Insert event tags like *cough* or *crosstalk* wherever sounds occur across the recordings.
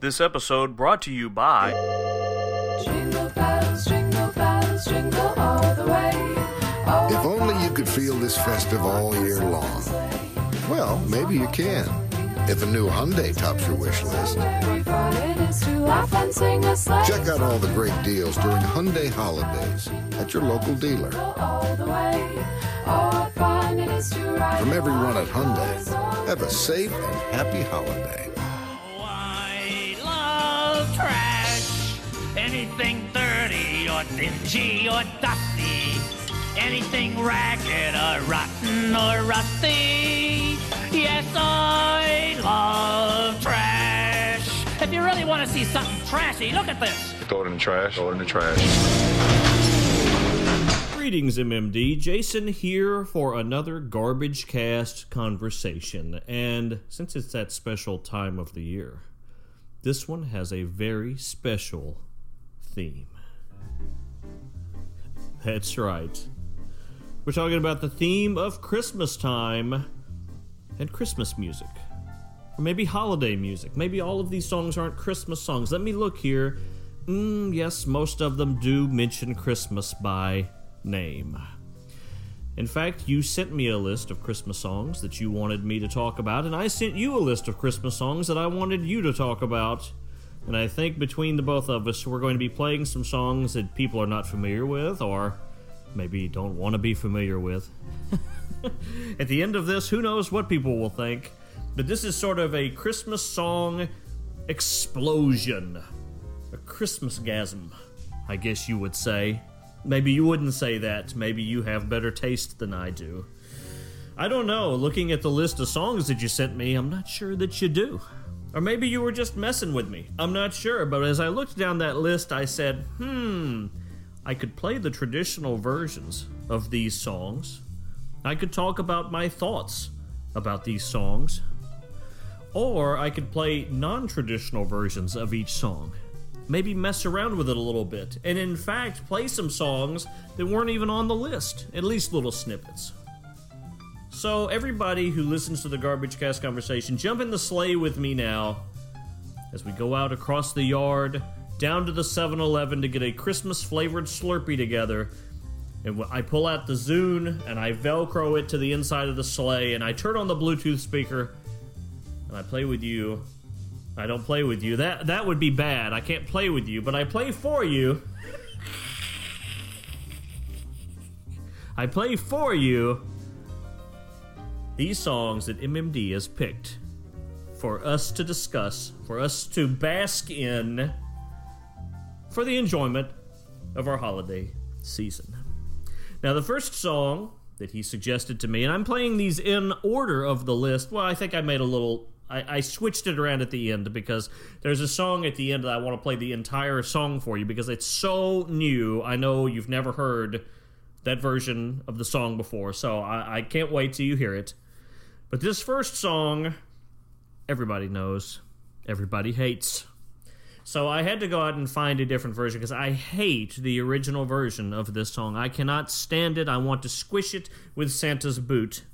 This episode brought to you by Jingle bells, jingle bells, jingle all the way. Oh, If only you could feel this festive all year long. Well, maybe you can. If a new Hyundai tops your wish list. very fun it is to laugh and sing a sleigh. Check out all the great deals during Hyundai holidays at your local dealer. all the way. What fun it is to ride. From everyone at Hyundai, have a safe and happy holiday. I love trash. Anything dirty or dingy or dusty. Anything ragged or rotten or rusty. Yes, I love trash. If you really want to see something trashy, look at this. Throw it in the trash. Throw it in the trash. Greetings, MMD. Jason here for another Garbage Cast conversation. And since it's that special time of the year, this one has a very special theme. That's right. We're talking about the theme of Christmas time and Christmas music. Or maybe holiday music. Maybe all of these songs aren't Christmas songs. Let me look here. Mm, yes, most of them do mention Christmas by name. In fact, you sent me a list of Christmas songs that you wanted me to talk about, and I sent you a list of Christmas songs that I wanted you to talk about. And I think between the both of us, we're going to be playing some songs that people are not familiar with, or maybe don't want to be familiar with. *laughs* At the end of this, who knows what people will think. But this is sort of a Christmas song explosion. A Christmas gasm, I guess you would say. Maybe you wouldn't say that. Maybe you have better taste than I do. I don't know. Looking at the list of songs that you sent me, I'm not sure that you do. Or maybe you were just messing with me. I'm not sure. But as I looked down that list, I said, hmm, I could play the traditional versions of these songs. I could talk about my thoughts about these songs. Or I could play non traditional versions of each song. Maybe mess around with it a little bit. And in fact, play some songs that weren't even on the list, at least little snippets. So, everybody who listens to the Garbage Cast conversation, jump in the sleigh with me now as we go out across the yard, down to the 7 Eleven to get a Christmas flavored Slurpee together. And I pull out the Zune and I Velcro it to the inside of the sleigh, and I turn on the Bluetooth speaker and I play with you. I don't play with you. That that would be bad. I can't play with you, but I play for you. I play for you these songs that MMD has picked for us to discuss, for us to bask in for the enjoyment of our holiday season. Now, the first song that he suggested to me, and I'm playing these in order of the list. Well, I think I made a little. I, I switched it around at the end because there's a song at the end that I want to play the entire song for you because it's so new. I know you've never heard that version of the song before, so I, I can't wait till you hear it. But this first song, everybody knows, everybody hates. So I had to go out and find a different version because I hate the original version of this song. I cannot stand it. I want to squish it with Santa's boot.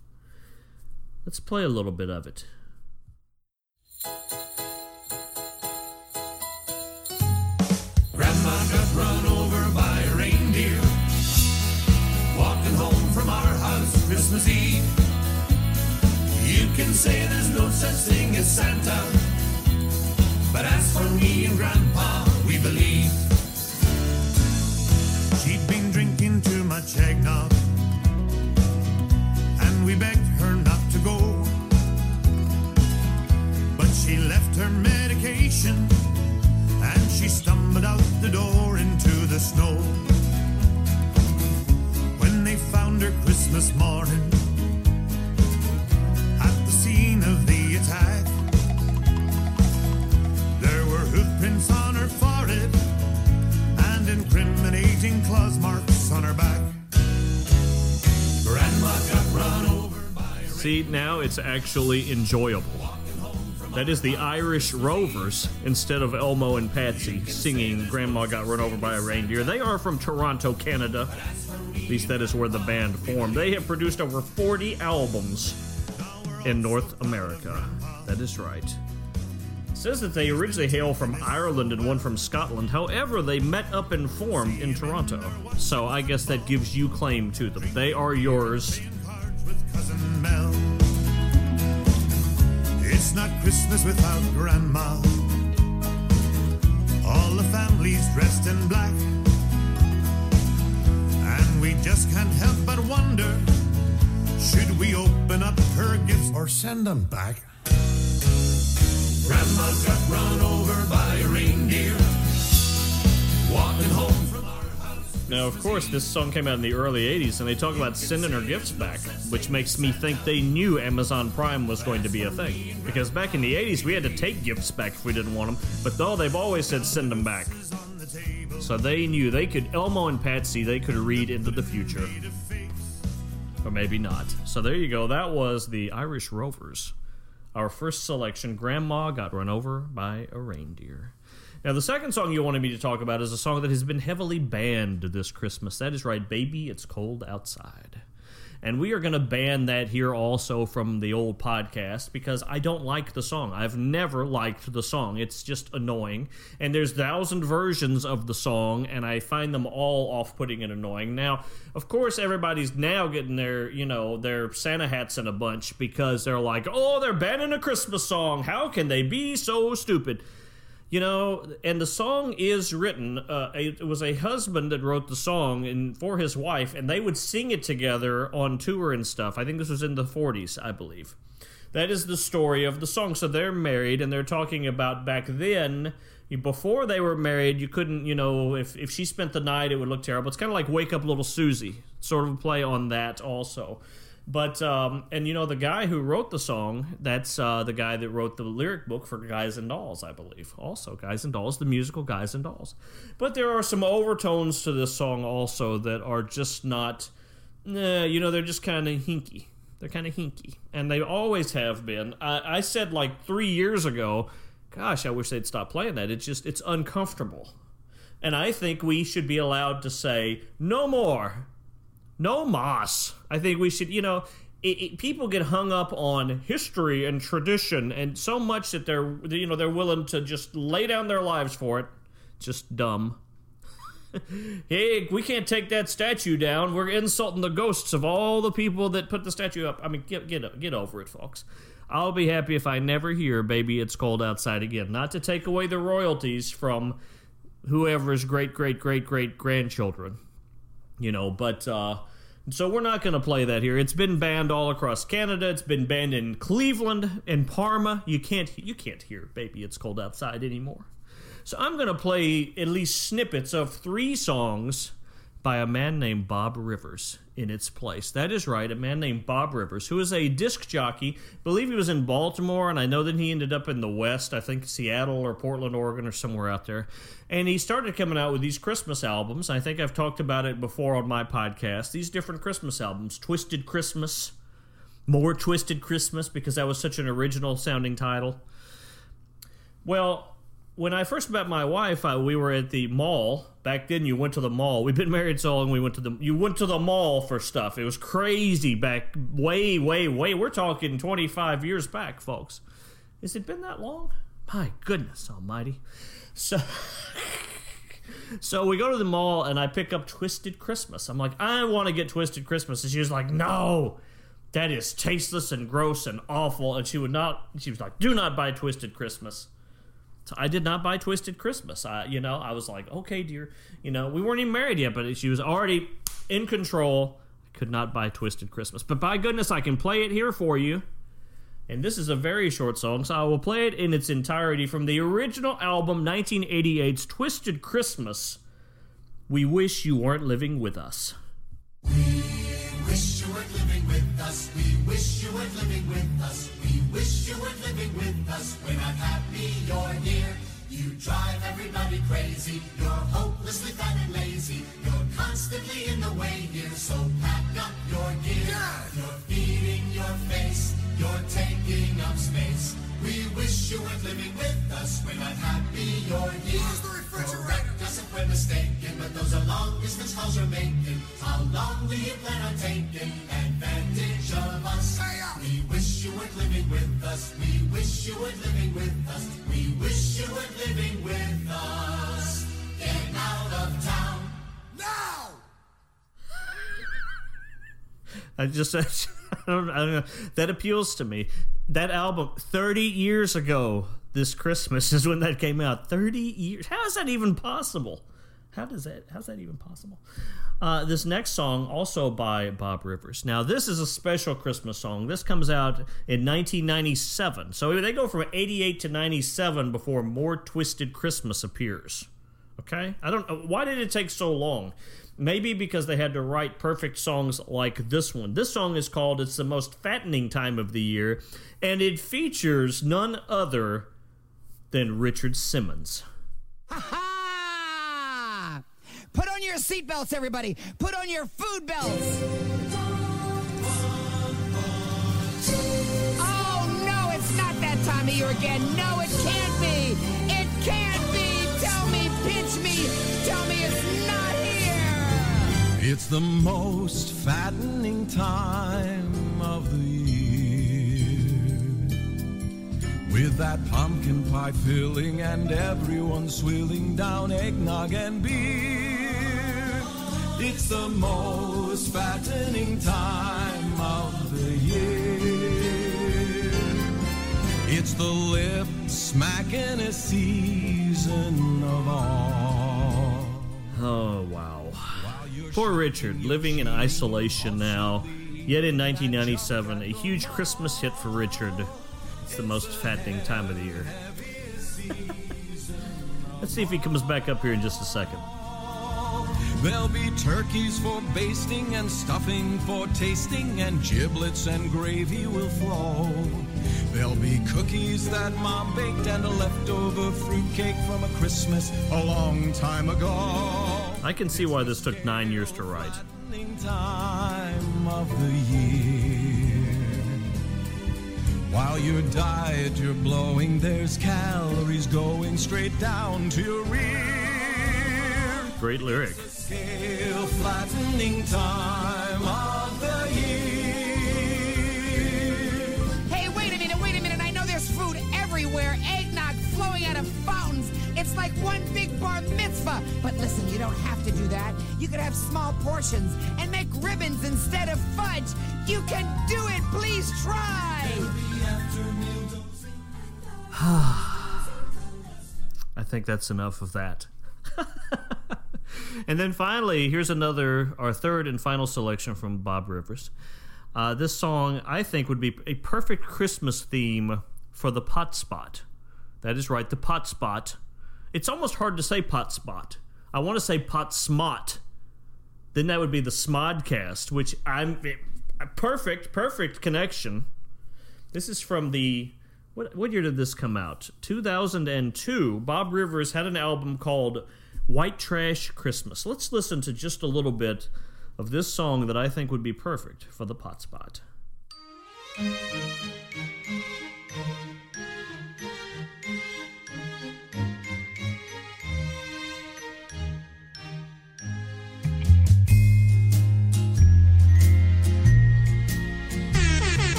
Let's play a little bit of it. Grandma got run over by a reindeer. Walking home from our house Christmas Eve. You can say there's no such thing as Santa. But as for me and Grandpa, we believe. She'd been drinking too much eggnog. And we begged her not to go. She left her medication and she stumbled out the door into the snow. When they found her Christmas morning at the scene of the attack, there were hoof prints on her forehead and incriminating claws marks on her back. See, now it's actually enjoyable. That is the Irish Rovers instead of Elmo and Patsy singing Grandma Got Run Over by a Reindeer. They are from Toronto, Canada. At least that is where the band formed. They have produced over 40 albums in North America. That is right. It says that they originally hail from Ireland and one from Scotland. However, they met up and formed in Toronto. So I guess that gives you claim to them. They are yours. It's not Christmas without Grandma. All the family's dressed in black. And we just can't help but wonder should we open up her gifts or send them back? Grandma got run over by a reindeer. Now, of course, this song came out in the early 80s, and they talk about sending her gifts back, which makes me think they knew Amazon Prime was going to be a thing. Because back in the 80s, we had to take gifts back if we didn't want them, but though they've always said send them back. So they knew they could, Elmo and Patsy, they could read into the future. Or maybe not. So there you go. That was the Irish Rovers. Our first selection, Grandma Got Run Over by a Reindeer. Now, the second song you wanted me to talk about is a song that has been heavily banned this Christmas. That is right, Baby, It's Cold Outside. And we are going to ban that here also from the old podcast because I don't like the song. I've never liked the song. It's just annoying. And there's thousand versions of the song, and I find them all off-putting and annoying. Now, of course, everybody's now getting their, you know, their Santa hats in a bunch because they're like, oh, they're banning a Christmas song. How can they be so stupid? You know, and the song is written. Uh, it was a husband that wrote the song and for his wife, and they would sing it together on tour and stuff. I think this was in the 40s, I believe. That is the story of the song. So they're married, and they're talking about back then. Before they were married, you couldn't, you know, if, if she spent the night, it would look terrible. It's kind of like Wake Up Little Susie, sort of a play on that also. But um, and you know the guy who wrote the song, that's uh, the guy that wrote the lyric book for Guys and Dolls, I believe. Also, Guys and Dolls, the musical Guys and Dolls. But there are some overtones to this song also that are just not, you know, they're just kind of hinky. They're kind of hinky, and they always have been. I, I said like three years ago, gosh, I wish they'd stop playing that. It's just it's uncomfortable, and I think we should be allowed to say no more no moss. I think we should, you know, it, it, people get hung up on history and tradition and so much that they're, you know, they're willing to just lay down their lives for it. Just dumb. *laughs* hey, we can't take that statue down. We're insulting the ghosts of all the people that put the statue up. I mean, get get get over it, folks. I'll be happy if I never hear "Baby, It's Cold Outside" again. Not to take away the royalties from whoever's great great great great grandchildren you know but uh so we're not going to play that here. It's been banned all across canada. It's been banned in cleveland and parma. You can't you can't hear baby it's cold outside anymore. So i'm going to play at least snippets of three songs by a man named Bob Rivers in its place. That is right, a man named Bob Rivers, who is a disc jockey. I believe he was in Baltimore, and I know that he ended up in the West, I think Seattle or Portland, Oregon, or somewhere out there. And he started coming out with these Christmas albums. I think I've talked about it before on my podcast. These different Christmas albums Twisted Christmas, More Twisted Christmas, because that was such an original sounding title. Well, when I first met my wife, I, we were at the mall. Back then, you went to the mall. We've been married so long. We went to the you went to the mall for stuff. It was crazy back way, way, way. We're talking twenty five years back, folks. Has it been that long? My goodness Almighty! So, *laughs* so we go to the mall and I pick up Twisted Christmas. I'm like, I want to get Twisted Christmas, and she was like, No, that is tasteless and gross and awful. And she would not. She was like, Do not buy Twisted Christmas. I did not buy Twisted Christmas. I, you know, I was like, okay, dear. You know, we weren't even married yet, but she was already in control. I could not buy Twisted Christmas. But by goodness, I can play it here for you. And this is a very short song, so I will play it in its entirety from the original album 1988's Twisted Christmas. We wish you weren't living with us. wish you weren't living drive everybody crazy. You're hopelessly fat and lazy. You're constantly in the way here. So pack up your gear. You're feeding your face. You're taking up space. We wish you weren't living with us. We're not happy you're here. Correct us if we're mistaken, but those are long distance calls you're making. How long do you plan on taking advantage of us? We wish you weren't living with us. We wish you weren't living with us. We with us. Out of town now. *laughs* I just, *laughs* I don't, I don't know. That appeals to me. That album, 30 years ago, this Christmas *laughs* is when that came out. 30 years. How is that even possible? How does that, how's that even possible? Uh, this next song, also by Bob Rivers. Now, this is a special Christmas song. This comes out in 1997. So they go from 88 to 97 before More Twisted Christmas appears. Okay? I don't. Why did it take so long? Maybe because they had to write perfect songs like this one. This song is called It's the Most Fattening Time of the Year, and it features none other than Richard Simmons. Put on your seatbelts, everybody. Put on your food belts. Oh, no, it's not that time of year again. No, it can't be. It can't be. Tell me, pinch me. Tell me it's not here. It's the most fattening time of the year. With that pumpkin pie filling and everyone swilling down eggnog and beer. It's the most fattening time of the year. It's the lip smacking season of all. Oh, wow. Poor Richard, living in isolation now. Yet in 1997, a huge Christmas hit for Richard. It's the most fattening time of the year. Let's see if he comes back up here in just a second. There'll be turkeys for basting and stuffing for tasting, and giblets and gravy will flow. There'll be cookies that mom baked and a leftover fruitcake from a Christmas a long time ago. I can see why this took nine years to write. Time of the year. While your diet you're blowing, there's calories going straight down to your rear. Great lyric. Scale flattening time of the year. Hey, wait a minute, wait a minute. I know there's food everywhere. Eggnog flowing out of fountains. It's like one big bar mitzvah. But listen, you don't have to do that. You could have small portions and make ribbons instead of fudge. You can do it. Please try. *sighs* I think that's enough of that. *laughs* and then finally, here's another, our third and final selection from Bob Rivers. Uh, this song, I think, would be a perfect Christmas theme for the pot spot. That is right, the pot spot. It's almost hard to say pot spot. I want to say pot smot. Then that would be the Smodcast, which I'm perfect, perfect connection. This is from the what what year did this come out? 2002. Bob Rivers had an album called White Trash Christmas. Let's listen to just a little bit of this song that I think would be perfect for the pot spot.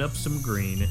Up some green.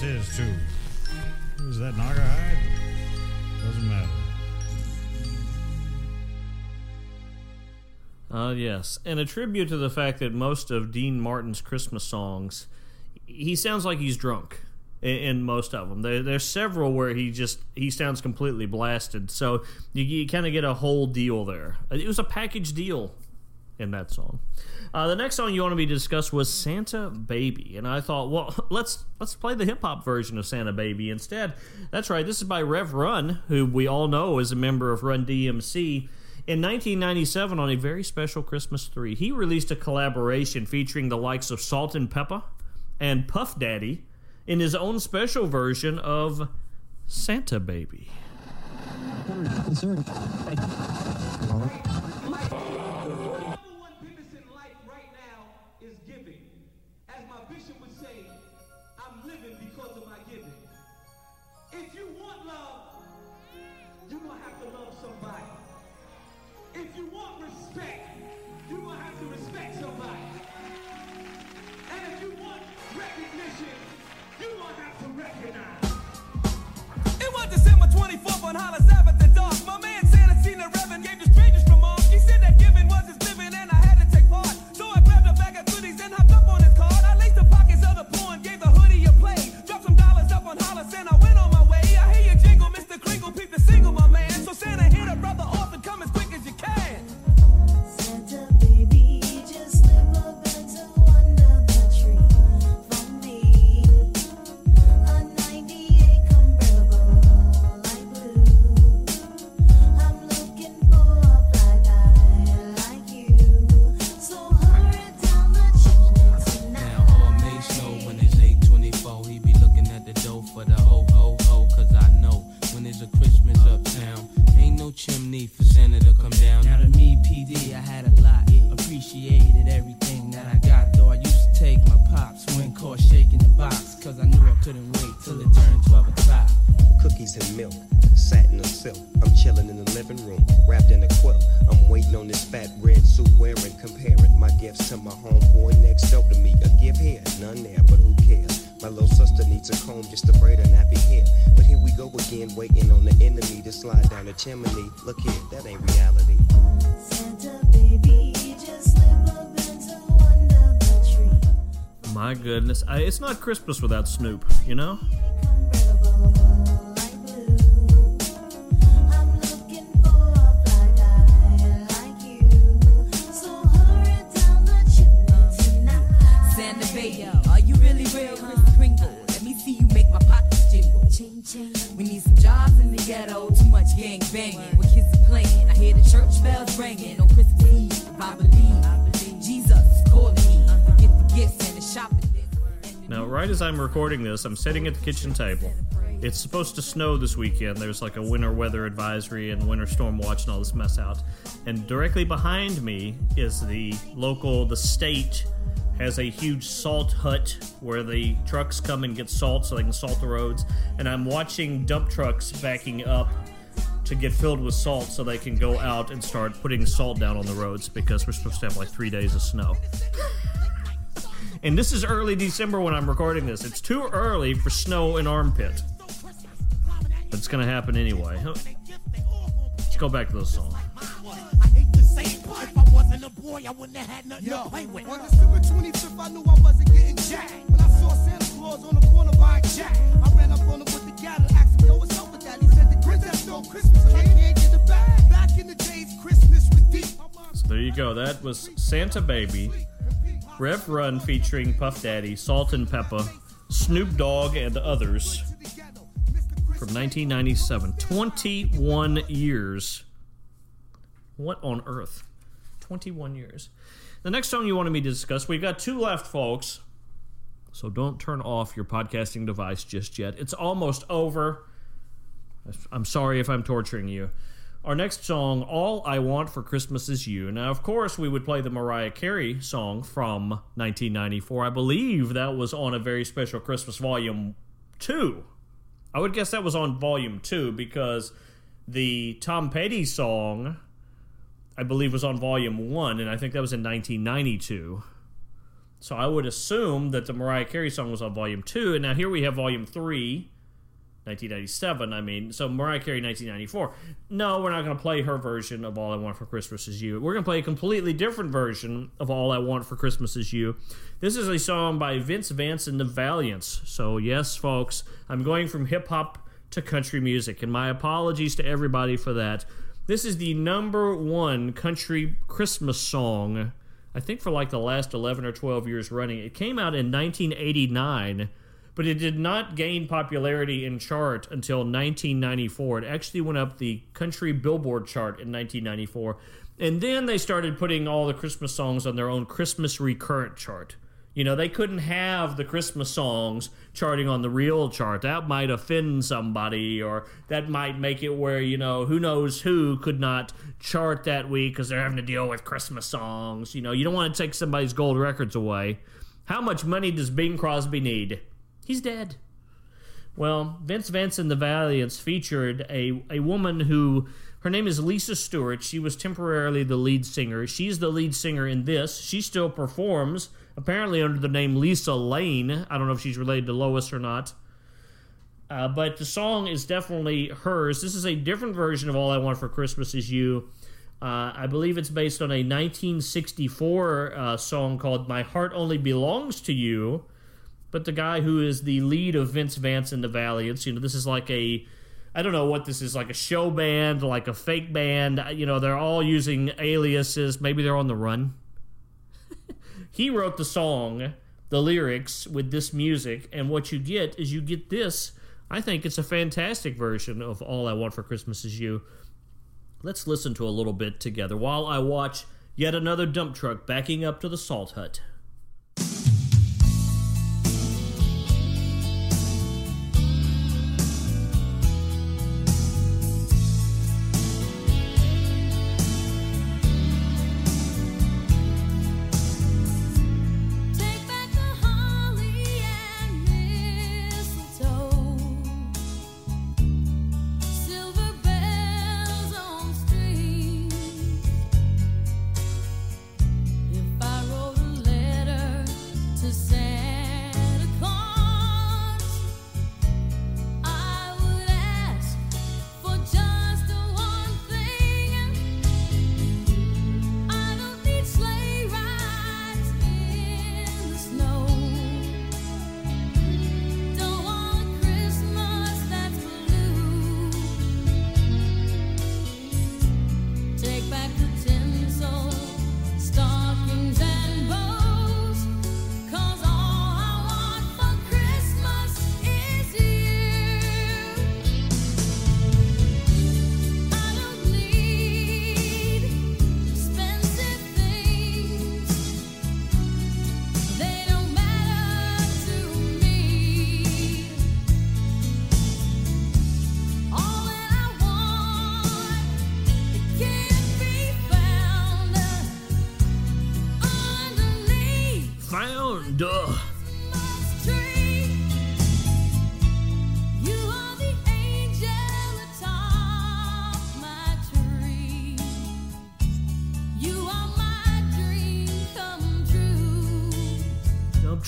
This is, too. Is that Naugahyde? Doesn't matter. Uh, yes, and a tribute to the fact that most of Dean Martin's Christmas songs, he sounds like he's drunk in, in most of them. There, there's several where he just he sounds completely blasted, so you, you kind of get a whole deal there. It was a package deal in that song. Uh, the next song you wanted me to discuss was Santa Baby, and I thought, well, *laughs* let's let's play the hip hop version of Santa Baby instead. That's right. This is by Rev Run, who we all know is a member of Run DMC. In 1997, on a very special Christmas 3, he released a collaboration featuring the likes of Salt-N-Pepa and Puff Daddy in his own special version of Santa Baby. It's not Christmas without Snoop, you know. Recording this, I'm sitting at the kitchen table. It's supposed to snow this weekend. There's like a winter weather advisory and winter storm watch and all this mess out. And directly behind me is the local, the state has a huge salt hut where the trucks come and get salt so they can salt the roads. And I'm watching dump trucks backing up to get filled with salt so they can go out and start putting salt down on the roads because we're supposed to have like three days of snow. And this is early December when I'm recording this. It's too early for snow in armpit. But it's gonna happen anyway. Let's go back to the song. I hate to say it, but if I wasn't a boy, I wouldn't have had nothing to play with. On December 25th, I knew I wasn't getting jacked. When I saw Santa Claus on the corner buying jack, I ran up on him with the gather, asked him, yo, what's up with that? He said, the Grinch stole Christmas, and I can't get it back. Back in the days, Christmas was deep. So there you go. That was Santa Baby, Rev Run featuring Puff Daddy, Salt-N-Pepa, Snoop Dogg, and others from 1997. 21 years. What on earth? 21 years. The next song you wanted me to discuss, we've got two left, folks. So don't turn off your podcasting device just yet. It's almost over. I'm sorry if I'm torturing you. Our next song, All I Want for Christmas Is You. Now, of course, we would play the Mariah Carey song from 1994. I believe that was on a very special Christmas volume 2. I would guess that was on volume 2 because the Tom Petty song, I believe, was on volume 1, and I think that was in 1992. So I would assume that the Mariah Carey song was on volume 2, and now here we have volume 3. 1997, I mean. So Mariah Carey 1994. No, we're not going to play her version of All I Want for Christmas Is You. We're going to play a completely different version of All I Want for Christmas Is You. This is a song by Vince Vance and the Valiants. So, yes, folks, I'm going from hip hop to country music, and my apologies to everybody for that. This is the number one country Christmas song, I think, for like the last 11 or 12 years running. It came out in 1989 but it did not gain popularity in chart until 1994. It actually went up the country Billboard chart in 1994, and then they started putting all the Christmas songs on their own Christmas recurrent chart. You know, they couldn't have the Christmas songs charting on the real chart. That might offend somebody, or that might make it where, you know, who knows who could not chart that week because they're having to deal with Christmas songs. You know, you don't want to take somebody's gold records away. How much money does Bing Crosby need? He's dead. Well, Vince Vance and the Valiants featured a, a woman who, her name is Lisa Stewart. She was temporarily the lead singer. She's the lead singer in this. She still performs, apparently under the name Lisa Lane. I don't know if she's related to Lois or not. Uh, but the song is definitely hers. This is a different version of All I Want for Christmas Is You. Uh, I believe it's based on a 1964 uh, song called My Heart Only Belongs to You but the guy who is the lead of Vince Vance and the Valiants, you know, this is like a I don't know what this is like a show band, like a fake band. Uh, you know, they're all using aliases. Maybe they're on the run. *laughs* he wrote the song, the lyrics with this music, and what you get is you get this. I think it's a fantastic version of All I Want for Christmas Is You. Let's listen to a little bit together while I watch yet another dump truck backing up to the salt hut.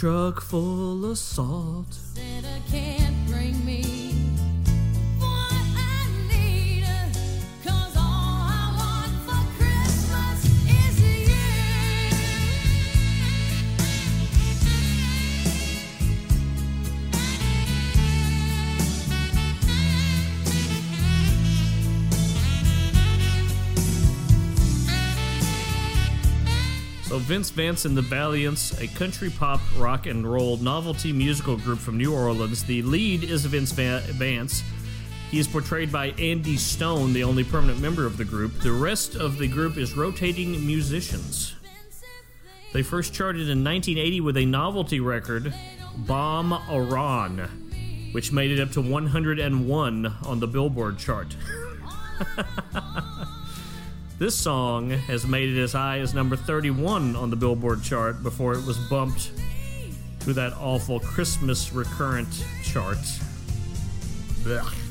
Truck full of salt. Vince Vance and the Valiants, a country pop rock and roll novelty musical group from New Orleans. The lead is Vince Va- Vance. He is portrayed by Andy Stone, the only permanent member of the group. The rest of the group is rotating musicians. They first charted in 1980 with a novelty record, Bomb Iran, which made it up to 101 on the Billboard chart. *laughs* This song has made it as high as number 31 on the Billboard chart before it was bumped to that awful Christmas recurrent chart. Blech.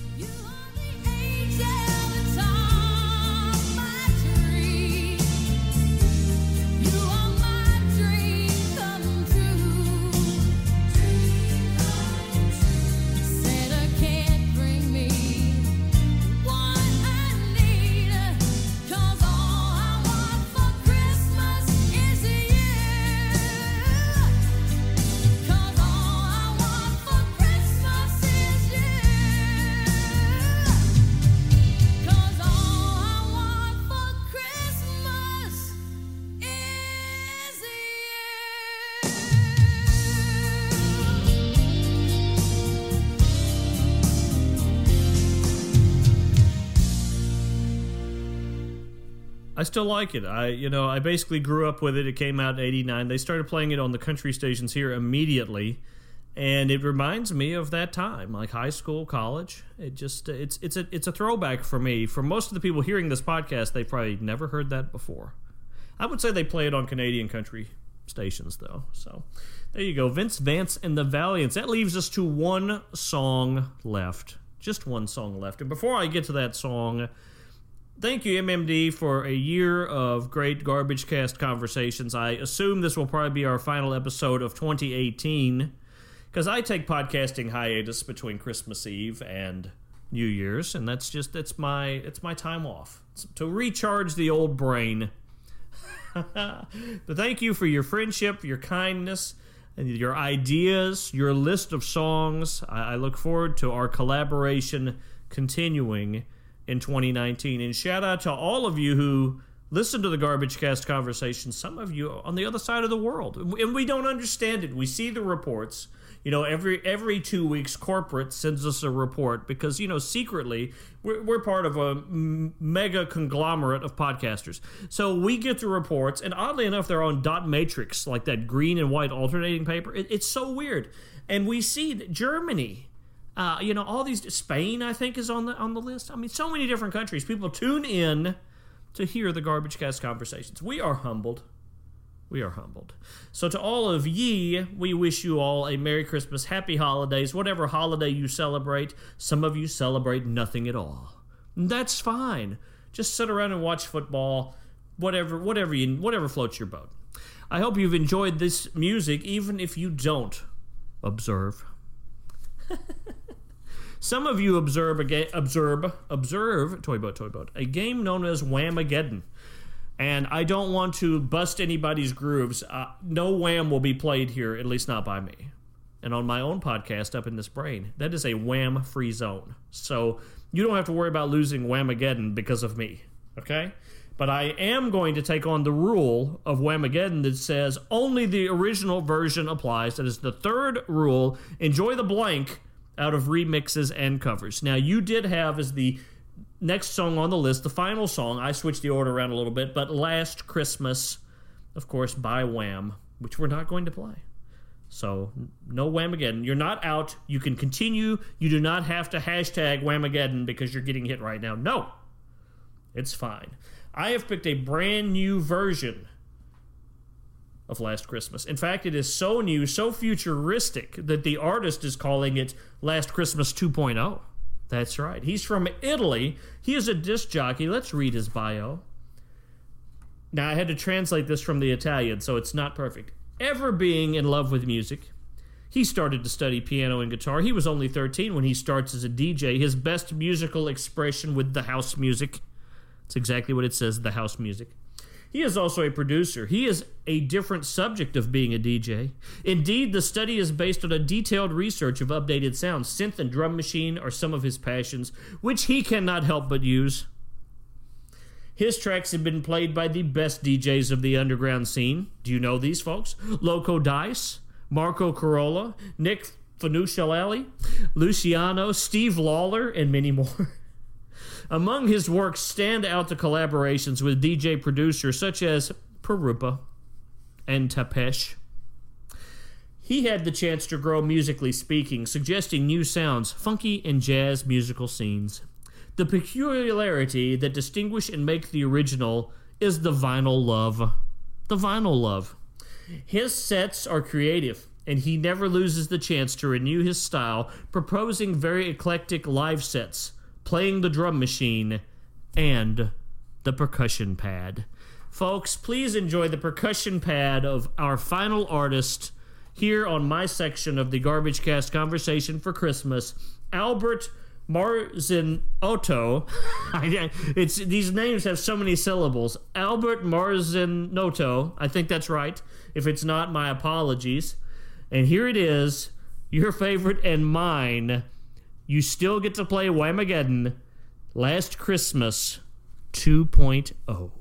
Still like it. I, you know, I basically grew up with it. It came out in '89. They started playing it on the country stations here immediately, and it reminds me of that time, like high school, college. It just, it's, it's a, it's a throwback for me. For most of the people hearing this podcast, they probably never heard that before. I would say they play it on Canadian country stations, though. So there you go, Vince Vance and the Valiants. That leaves us to one song left, just one song left. And before I get to that song. Thank you, MMD, for a year of great garbage cast conversations. I assume this will probably be our final episode of 2018 because I take podcasting hiatus between Christmas Eve and New Year's, and that's just it's my it's my time off It's to recharge the old brain. *laughs* but thank you for your friendship, your kindness, and your ideas, your list of songs. I, I look forward to our collaboration continuing in 2019. And shout out to all of you who listen to the Garbage Cast conversation. Some of you on the other side of the world, and we don't understand it. We see the reports. You know, every every two weeks, corporate sends us a report because you know secretly we're, we're part of a mega conglomerate of podcasters. So we get the reports, and oddly enough, they're on dot matrix, like that green and white alternating paper. It, it's so weird, and we see that Germany uh, you know, all these Spain, I think, is on the on the list. I mean, so many different countries. People tune in to hear the garbage cast conversations. We are humbled. We are humbled. So to all of ye, we wish you all a Merry Christmas, Happy Holidays, whatever holiday you celebrate. Some of you celebrate nothing at all. That's fine. Just sit around and watch football, whatever, whatever you, whatever floats your boat. I hope you've enjoyed this music, even if you don't observe. *laughs* Some of you observe a ga- observe observe toy boat toy boat a game known as Whamageddon, and I don't want to bust anybody's grooves. Uh, no Wham will be played here, at least not by me. And on my own podcast, up in this brain, that is a Wham free zone. So you don't have to worry about losing Whamageddon because of me. Okay. But I am going to take on the rule of Whamageddon that says only the original version applies. That is the third rule. Enjoy the blank out of remixes and covers. Now, you did have as the next song on the list, the final song. I switched the order around a little bit, but Last Christmas, of course, by Wham, which we're not going to play. So, no Whamageddon. You're not out. You can continue. You do not have to hashtag Whamageddon because you're getting hit right now. No, it's fine. I have picked a brand new version of Last Christmas. In fact, it is so new, so futuristic that the artist is calling it Last Christmas 2.0. That's right. He's from Italy. He is a disc jockey. Let's read his bio. Now, I had to translate this from the Italian, so it's not perfect. Ever being in love with music, he started to study piano and guitar. He was only 13 when he starts as a DJ. His best musical expression with the house music. It's exactly what it says, the house music. He is also a producer. He is a different subject of being a DJ. Indeed, the study is based on a detailed research of updated sounds. Synth and drum machine are some of his passions, which he cannot help but use. His tracks have been played by the best DJs of the underground scene. Do you know these folks? Loco Dice, Marco Carola, Nick Fanuccialelli, Luciano, Steve Lawler, and many more. *laughs* Among his works stand out the collaborations with DJ producers such as Perupa and Tapesh. He had the chance to grow musically speaking, suggesting new sounds, funky and jazz musical scenes. The peculiarity that distinguish and make the original is the vinyl love. The vinyl love. His sets are creative, and he never loses the chance to renew his style, proposing very eclectic live sets playing the drum machine, and the percussion pad. Folks, please enjoy the percussion pad of our final artist here on my section of the Garbage Cast Conversation for Christmas, Albert Marzin Otto. *laughs* it's these names have so many syllables. Albert Marzenotto. I think that's right. If it's not, my apologies. And here it is, your favorite and mine you still get to play Whamageddon Last Christmas 2.0.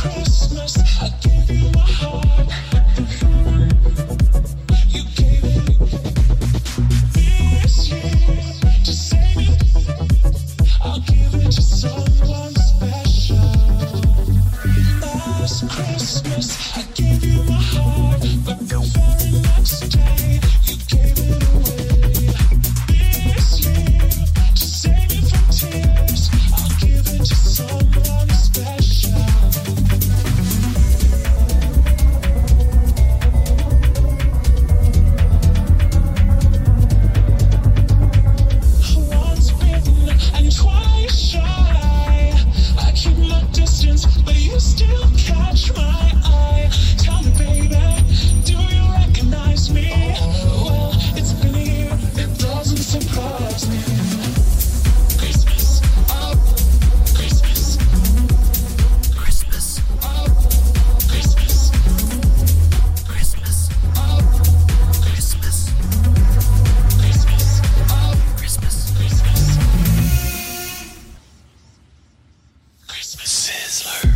Christmas, I gave you my heart. No. Slow.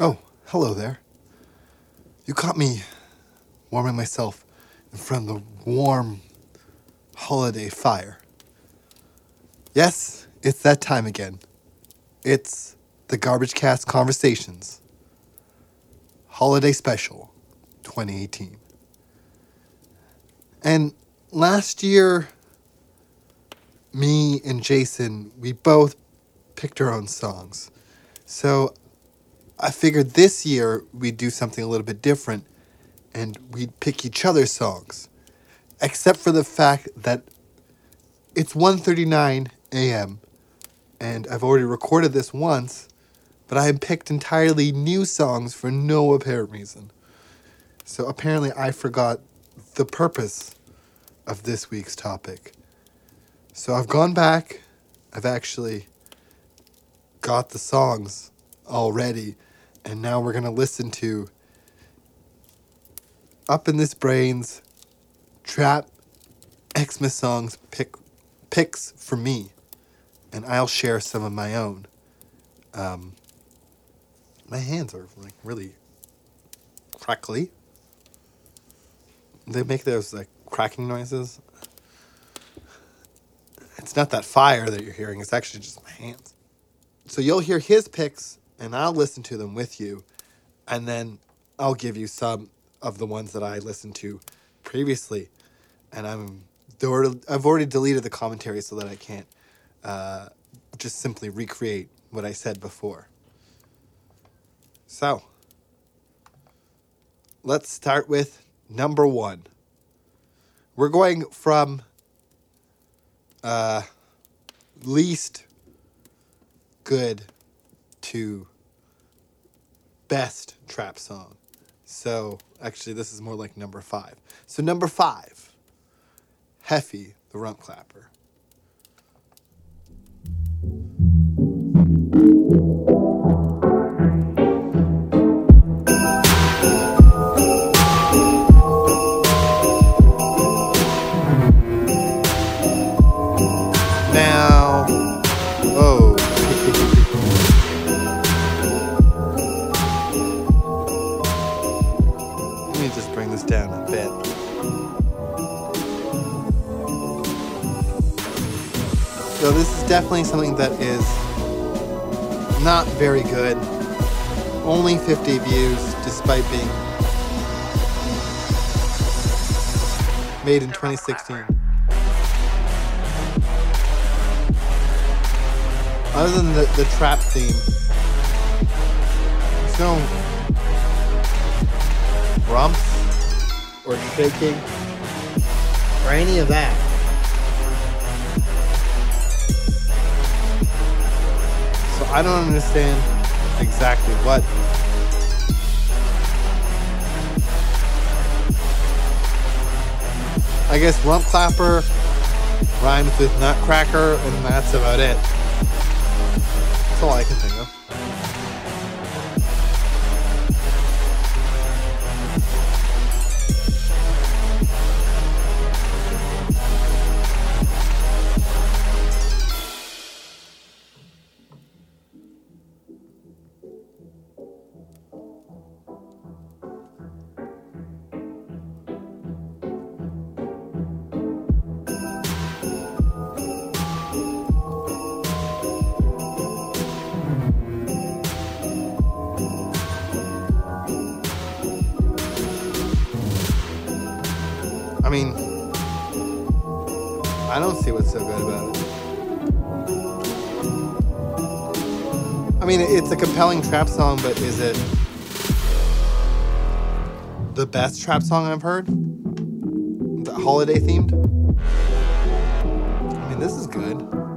Oh, hello there. You caught me warming myself in front of the warm holiday fire. Yes, it's that time again. It's the Garbage Cast Conversations Holiday Special 2018. And last year, me and Jason, we both picked our own songs. So I figured this year we'd do something a little bit different and we'd pick each other's songs. Except for the fact that it's 1:39 a.m. and I've already recorded this once, but I have picked entirely new songs for no apparent reason. So apparently I forgot the purpose of this week's topic. So I've gone back. I've actually got the songs already, and now we're gonna listen to Up in This Brains Trap Xmas songs pick picks for me, and I'll share some of my own. Um, my hands are like really crackly. They make those like cracking noises. It's not that fire that you're hearing, it's actually just my hands. So you'll hear his picks and I'll listen to them with you and then I'll give you some of the ones that I listened to previously and I'm I've already deleted the commentary so that I can't uh, just simply recreate what I said before. So, let's start with number one. We're going from uh, least good to best trap song. So, actually, this is more like number five. So, number five Heffy, the rump clapper. Something that is not very good. Only 50 views, despite being made in 2016. Other than the, the trap theme, no rumps or shaking or any of that. I don't understand exactly what. I guess rump clapper rhymes with nutcracker, and that's about it. That's all I can think of. Trap song, but is it the best trap song I've heard? The holiday themed? I mean, this is good.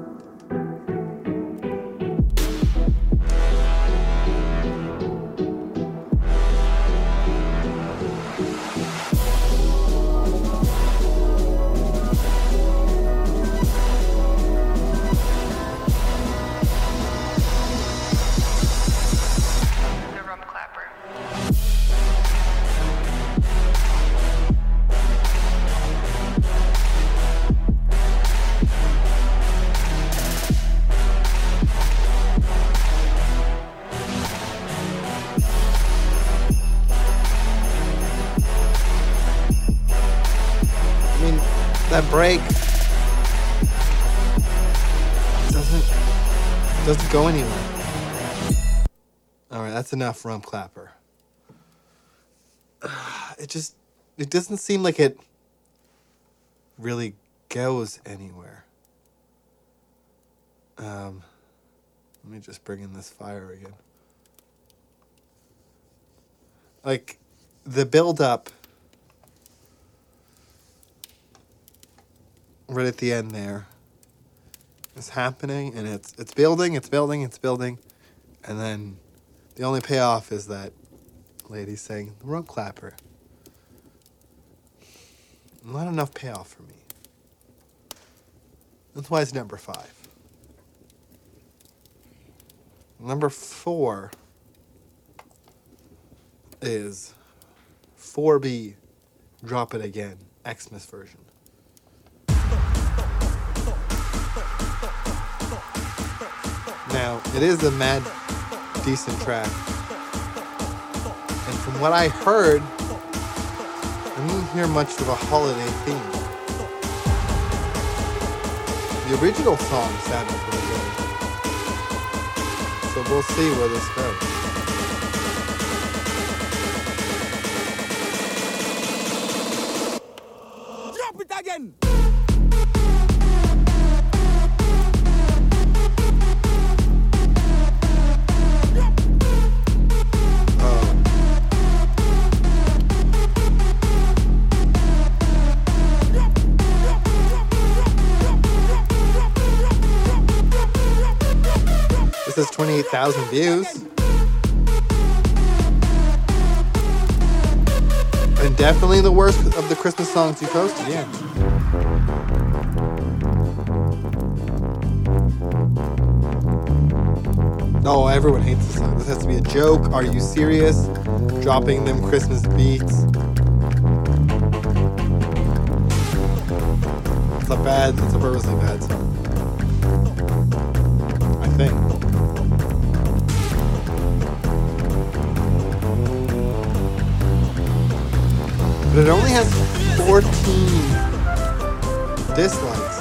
That's enough rump clapper. *sighs* It just it doesn't seem like it really goes anywhere. Um, let me just bring in this fire again. like the build up right at the end there is happening and it's it's building, it's building, it's building, and then the only payoff is that lady saying the rump clapper. Not enough payoff for me. That's why it's number five. Number four is 4B Drop It Again, Xmas version. Now, it is the mad decent track. And from what I heard, I didn't hear much of a holiday theme. The original song sounded pretty good. So we'll see where this goes. 28,000 views. And definitely the worst of the Christmas songs you posted, yeah. No, everyone hates this song. This has to be a joke. Are you serious? Dropping them Christmas beats. It's a bad, it's a purposely bad song. It only has 14 dislikes,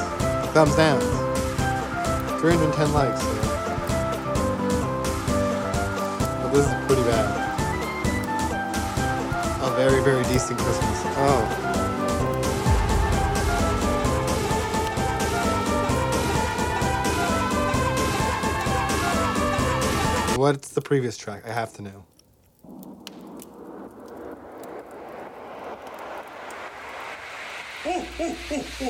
thumbs down, 310 likes. But this is pretty bad. A very, very decent Christmas. Oh. What's the previous track? I have to know. I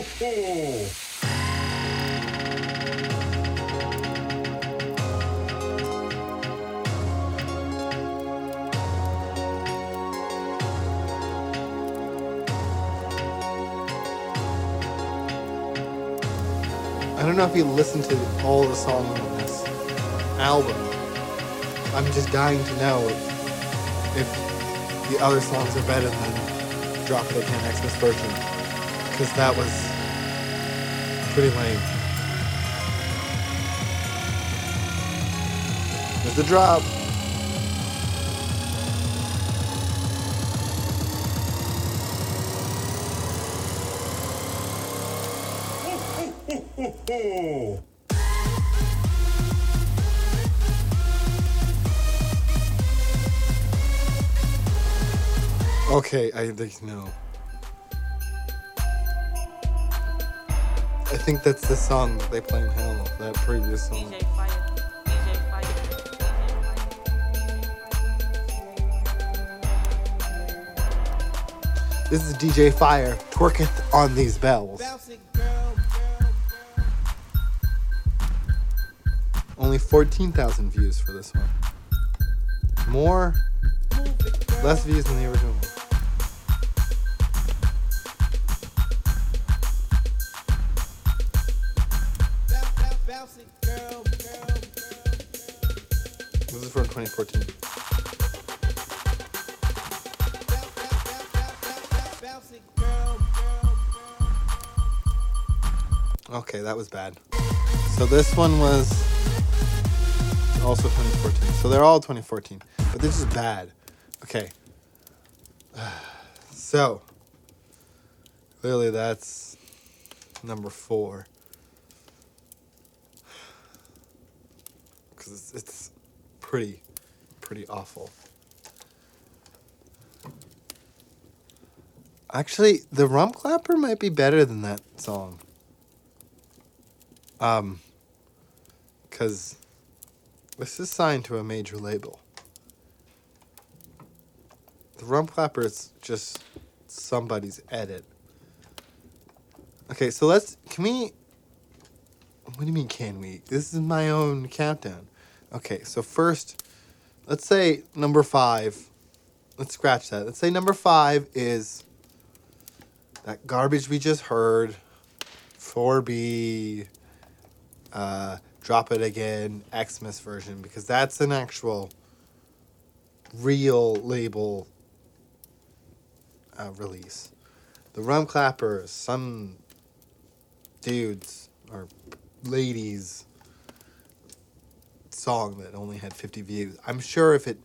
don't know if you listened to all the songs on this album. I'm just dying to know if the other songs are better than Drop It Again Xmas version. Because that was pretty lame. There's the drop. Okay, I think no. Think that's the song they play in Hell, that previous song. This is DJ Fire, twerketh on these bells. Only 14,000 views for this one. More, less views than the original one. Is from 2014. Okay, that was bad. So this one was also 2014. So they're all 2014. But this is bad. Okay. *sighs* So clearly that's number four. *sighs* Because it's pretty, pretty awful. Actually, the Rump Clapper might be better than that song. Um, because this is signed to a major label. The Rump Clapper is just somebody's edit. Okay, so let's. Can we. What do you mean, can we? This is my own countdown. Okay, so first, let's say number five. Let's scratch that. Let's say number five is that garbage we just heard. 4B. Uh, Drop It Again, Xmas version, because that's an actual real label uh, release. The Rump Clappers, some dudes or ladies song that only had 50 views. I'm sure if it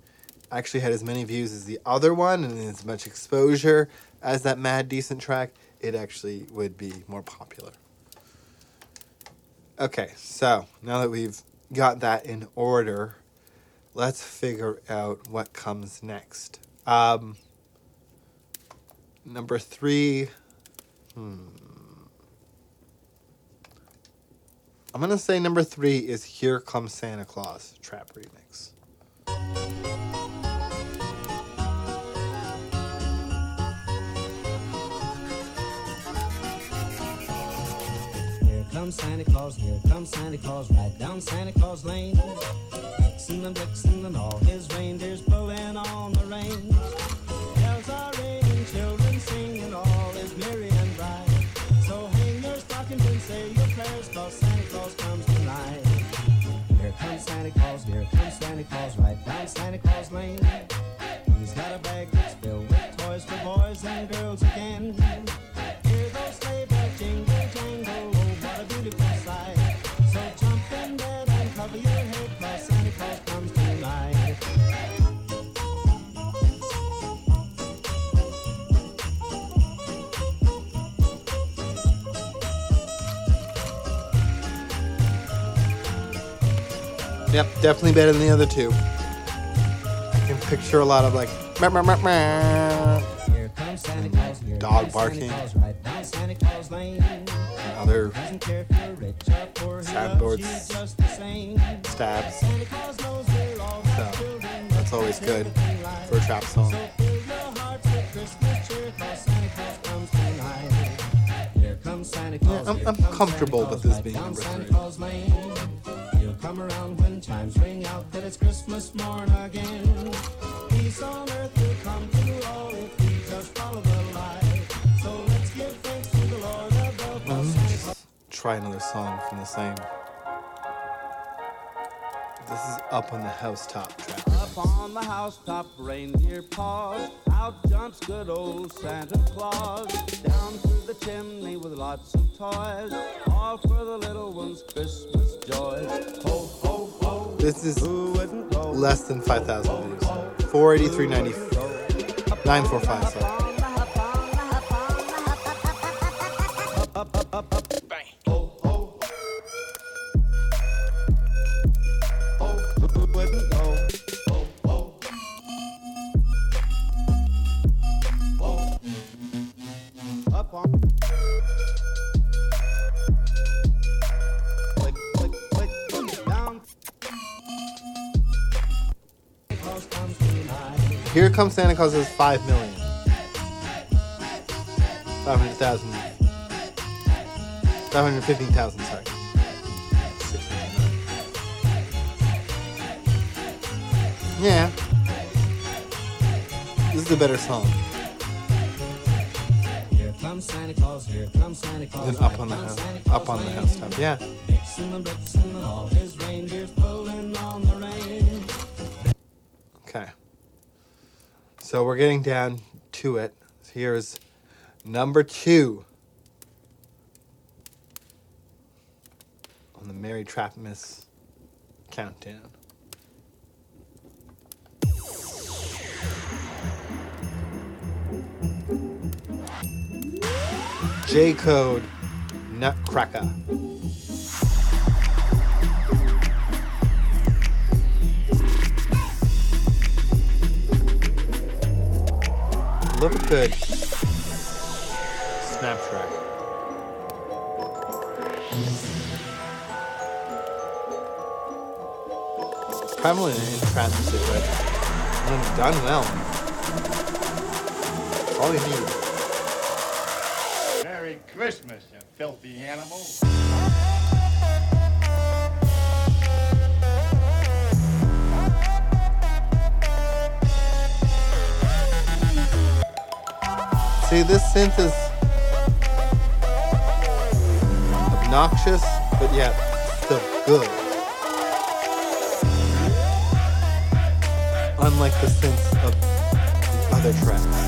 actually had as many views as the other one and as much exposure as that Mad Decent track, it actually would be more popular. Okay, so now that we've got that in order, let's figure out what comes next. Um, number three. Hmm. I'm gonna say number three is "Here Comes Santa Claus" trap remix. Here comes Santa Claus, here comes Santa Claus, right down Santa Claus Lane. Vixen and Vixen and all his reindeers pulling on the reins. Bells are ringing, and say your prayers, cause Santa Claus comes tonight. Here comes Santa Claus, here comes Santa Claus, right down Santa Claus Lane. He's got a bag that's filled with toys for boys and girls again. Yep, definitely better than the other two. I can picture a lot of like comes Santa Claus, here dog barking, other Doesn't care if you're rich or poor, he Sad loves you boards. just the same. stabs. So that's always good for a trap song. Claus. I'm- I'm comfortable with this being number three. Claus Lane. He'll come around when chimes ring out that it's Christmas morn again. Peace on earth will come to all if we just follow the light. So let's give thanks to the Lord above. Well, let me try another song from the same. This is up on the housetop trap. Up on the housetop, reindeer paws. Out jumps good old Santa Claus. Down through the chimney with lots of toys. All for the little ones' Christmas joys. Ho, ho, ho. This is less than 5,000 views. 483.90. 945, sorry. Click, click, down. Claus comes tonight. Here Comes Santa Claus is 5 million. 500,000. 515,000, sorry. Yeah. This is a better song Up on the House. Up on the. Housetop. Yeah. Okay. So we're getting down to it. Here's number two on the Merry Trapmas countdown. J Code Nutcracker. Look good. Snap track. Prevalent in music, but done well. all you need. See, this synth is obnoxious, but yet still good. Unlike the synths of the other tracks.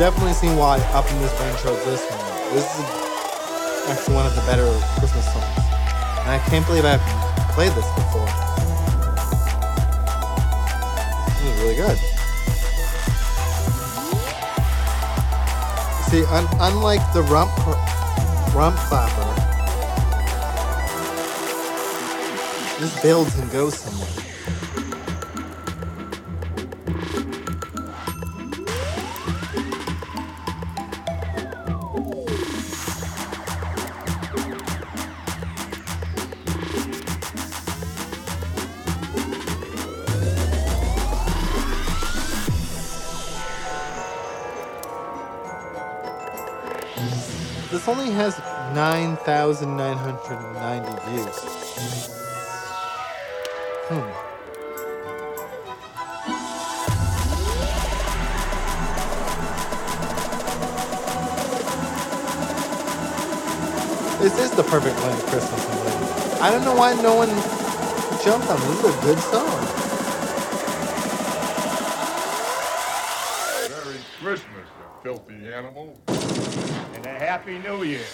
Definitely seen why Up in This Brain chose this one. This is actually one of the better Christmas songs. And I can't believe I've played this before. This is really good. See, un- unlike the rump rump clapper, this builds and goes somewhere. 9,990 views. Hmm. This is the perfect Christmas I don't know why no one jumped on this. This is a good song. Merry Christmas, you filthy animal. And a Happy New Year.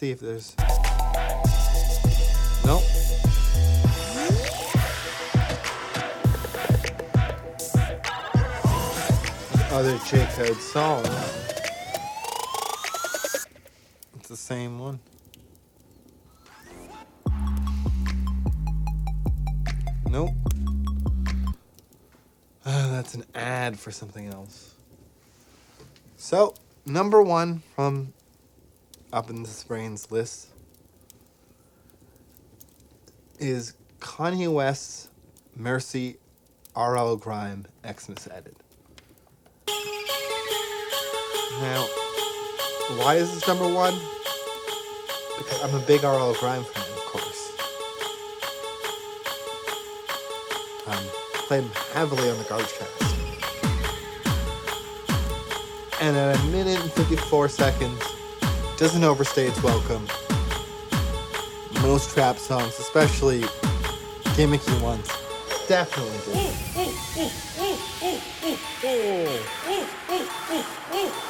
See if there's. Nope. other J Code song. It's the same one. Nope. Ah, that's an ad for something else. So, number one from Up in the Brain's list is Kanye West's Mercy RL Grime Xmas Edit. Now, why is this number one? Because I'm a big RL Grime fan, of course. Um, played him heavily on the Garbage Cast. And at a minute and 54 seconds, doesn't overstay its welcome. Most trap songs, especially gimmicky ones, definitely do.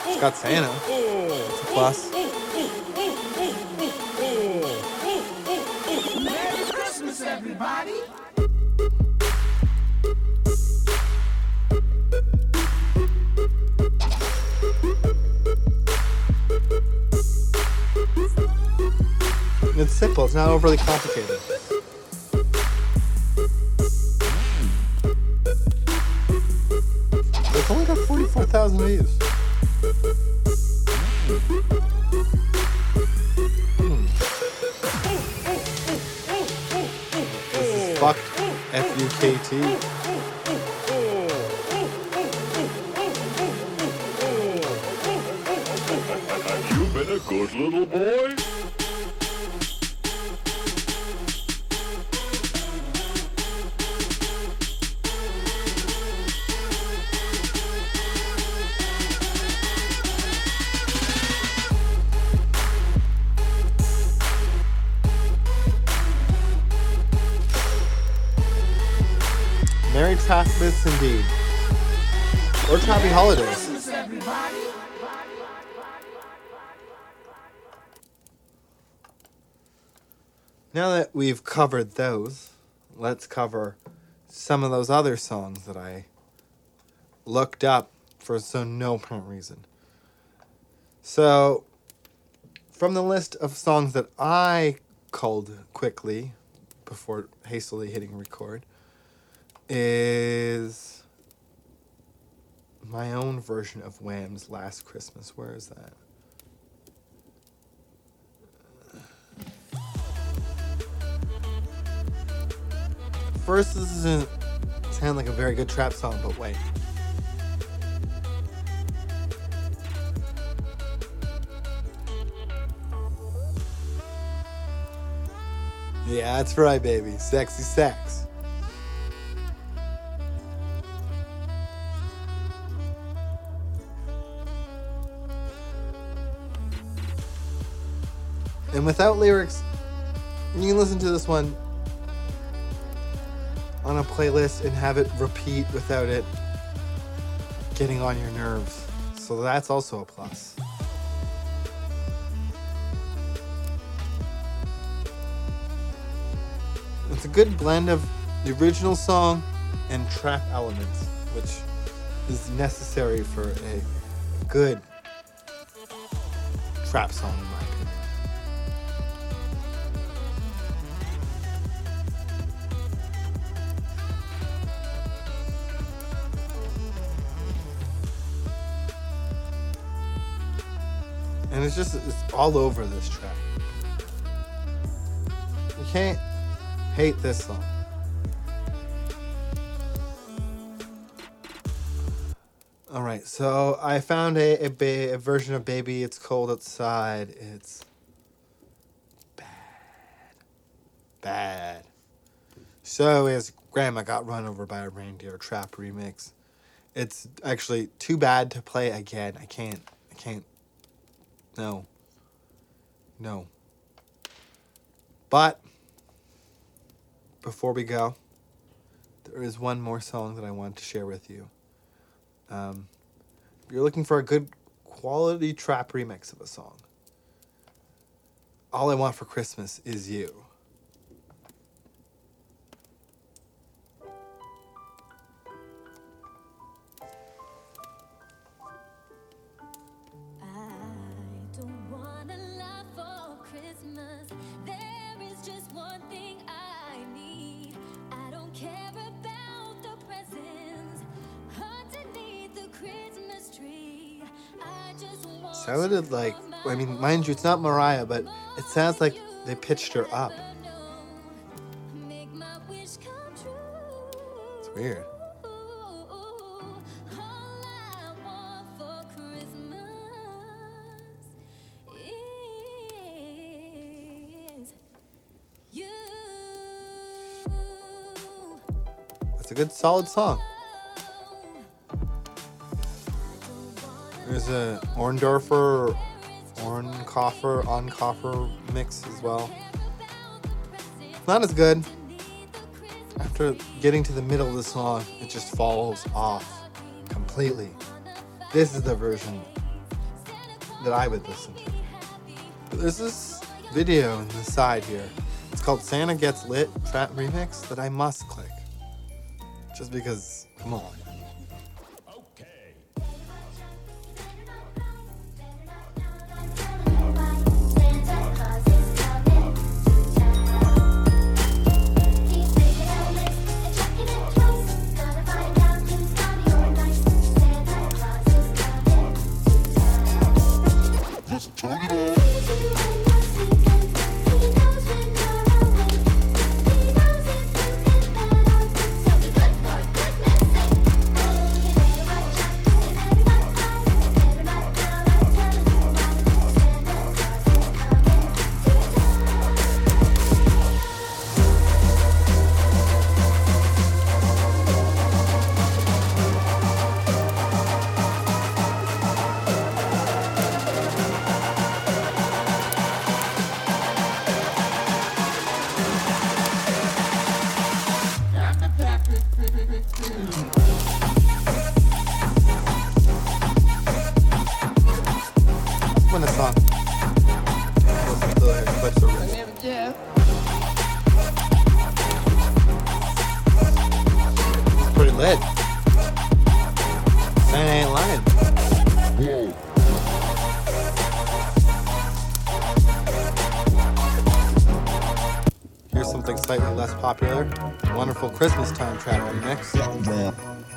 It's got Santa. It's a plus. Merry Christmas, everybody. It's simple. It's not overly complicated. It's only got 44,000 views. We've covered those, let's cover some of those other songs that I looked up for so no apparent reason. So, from the list of songs that I called quickly before hastily hitting record is my own version of Wham's Last Christmas. Where is that? First, this doesn't sound like a very good trap song, but wait. Yeah, that's right, baby. Sexy sex. And without lyrics, you can listen to this one on a playlist and have it repeat without it getting on your nerves. So that's also a plus. It's a good blend of the original song and trap elements, which is necessary for a good trap song, And it's just it's all over this track. You can't hate this song. All right, so I found a, a, ba- a version of Baby It's Cold Outside. It's bad. Bad. So is Grandma Got Run Over by a Reindeer Trap remix. It's actually too bad to play again. I can't. I can't. No. No. But before we go, there is one more song that I want to share with you. Um, if you're looking for a good quality trap remix of a song, All I Want for Christmas is You. Just want Sounded like, I mean, mind you, it's not Mariah, but it sounds like they pitched her up. It's weird. It's a good, solid song. There's a Orndorfer, Ornkoffer, Onkoffer mix as well. Not as good. After getting to the middle of the song, it just falls off completely. This is the version that I would listen to. There's this video in the side here. It's called Santa Gets Lit Trap Remix that I must click. Just because, come on. Slightly less popular. Wonderful Christmas Time track remix.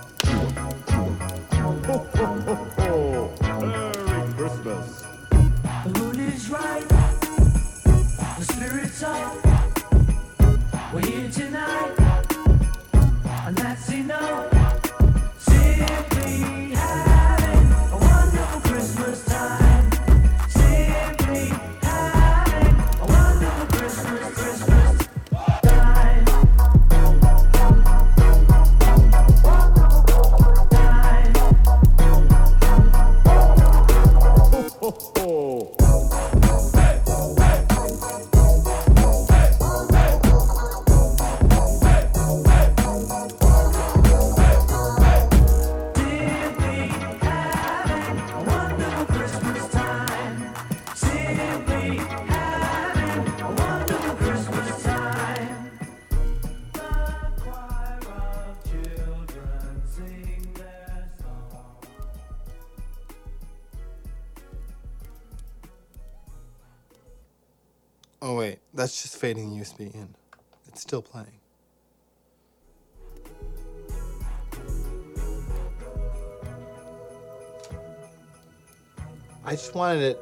USB in. It's still playing. I just wanted it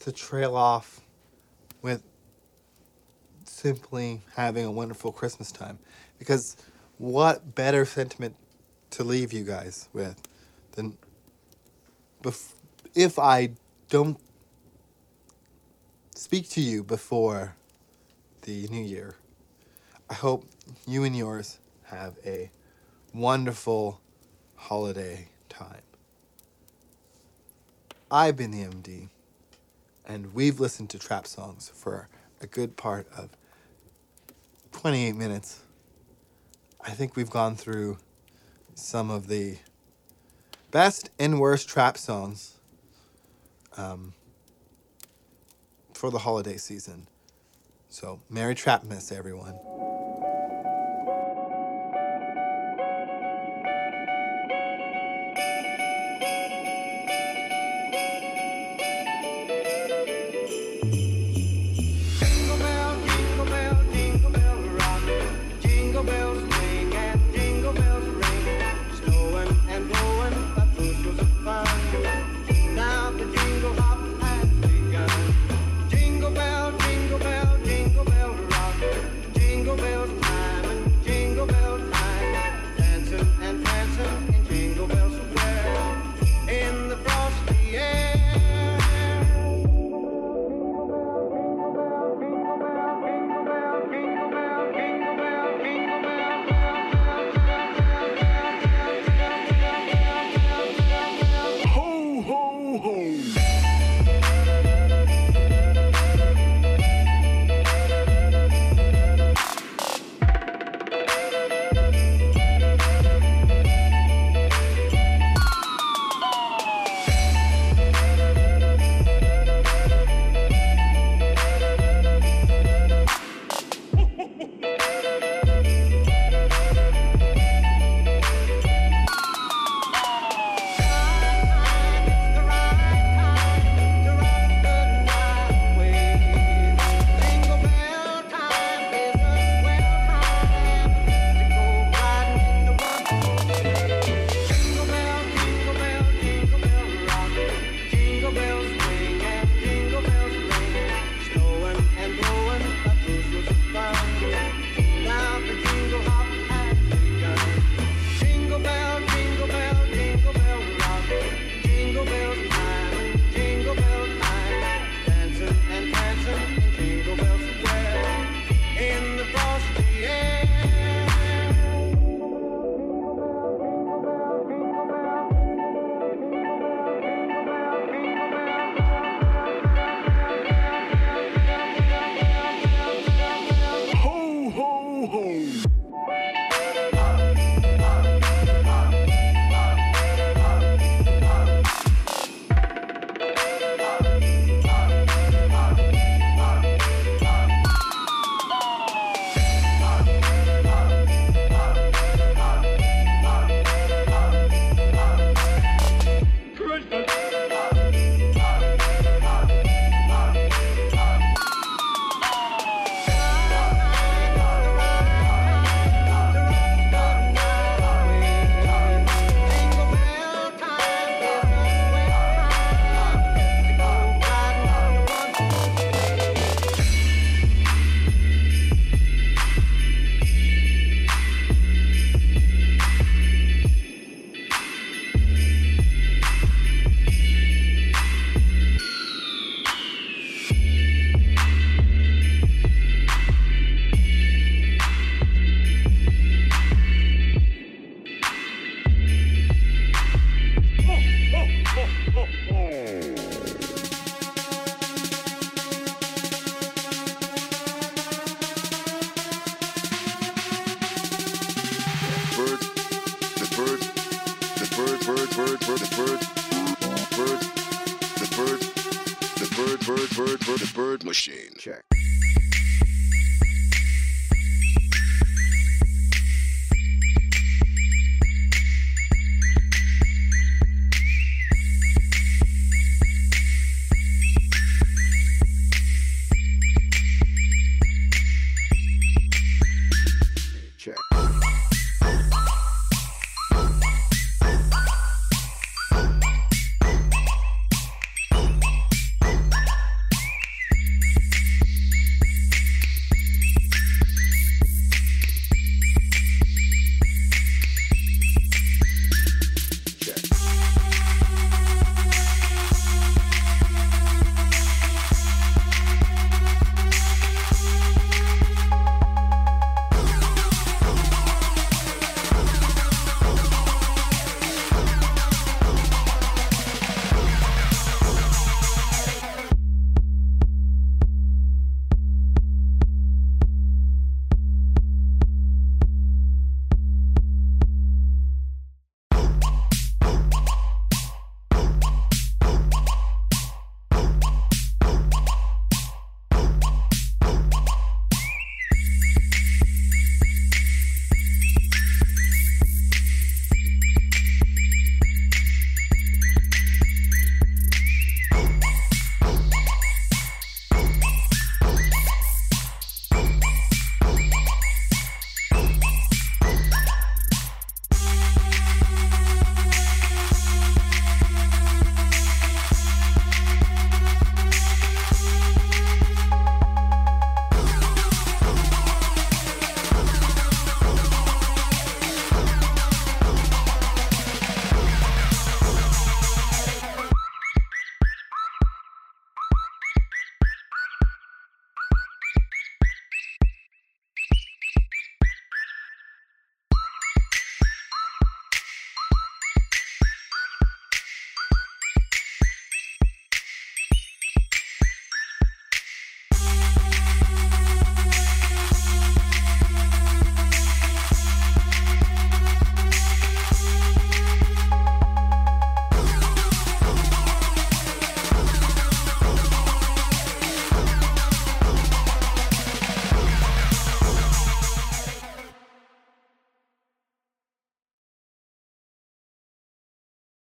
to trail off with simply having a wonderful Christmas time. Because what better sentiment to leave you guys with than bef- if I don't speak to you before the new year. I hope you and yours have a wonderful holiday time. I've been the MD, and we've listened to trap songs for a good part of 28 minutes. I think we've gone through some of the best and worst trap songs um, for the holiday season. So, Merry Trapmas, everyone.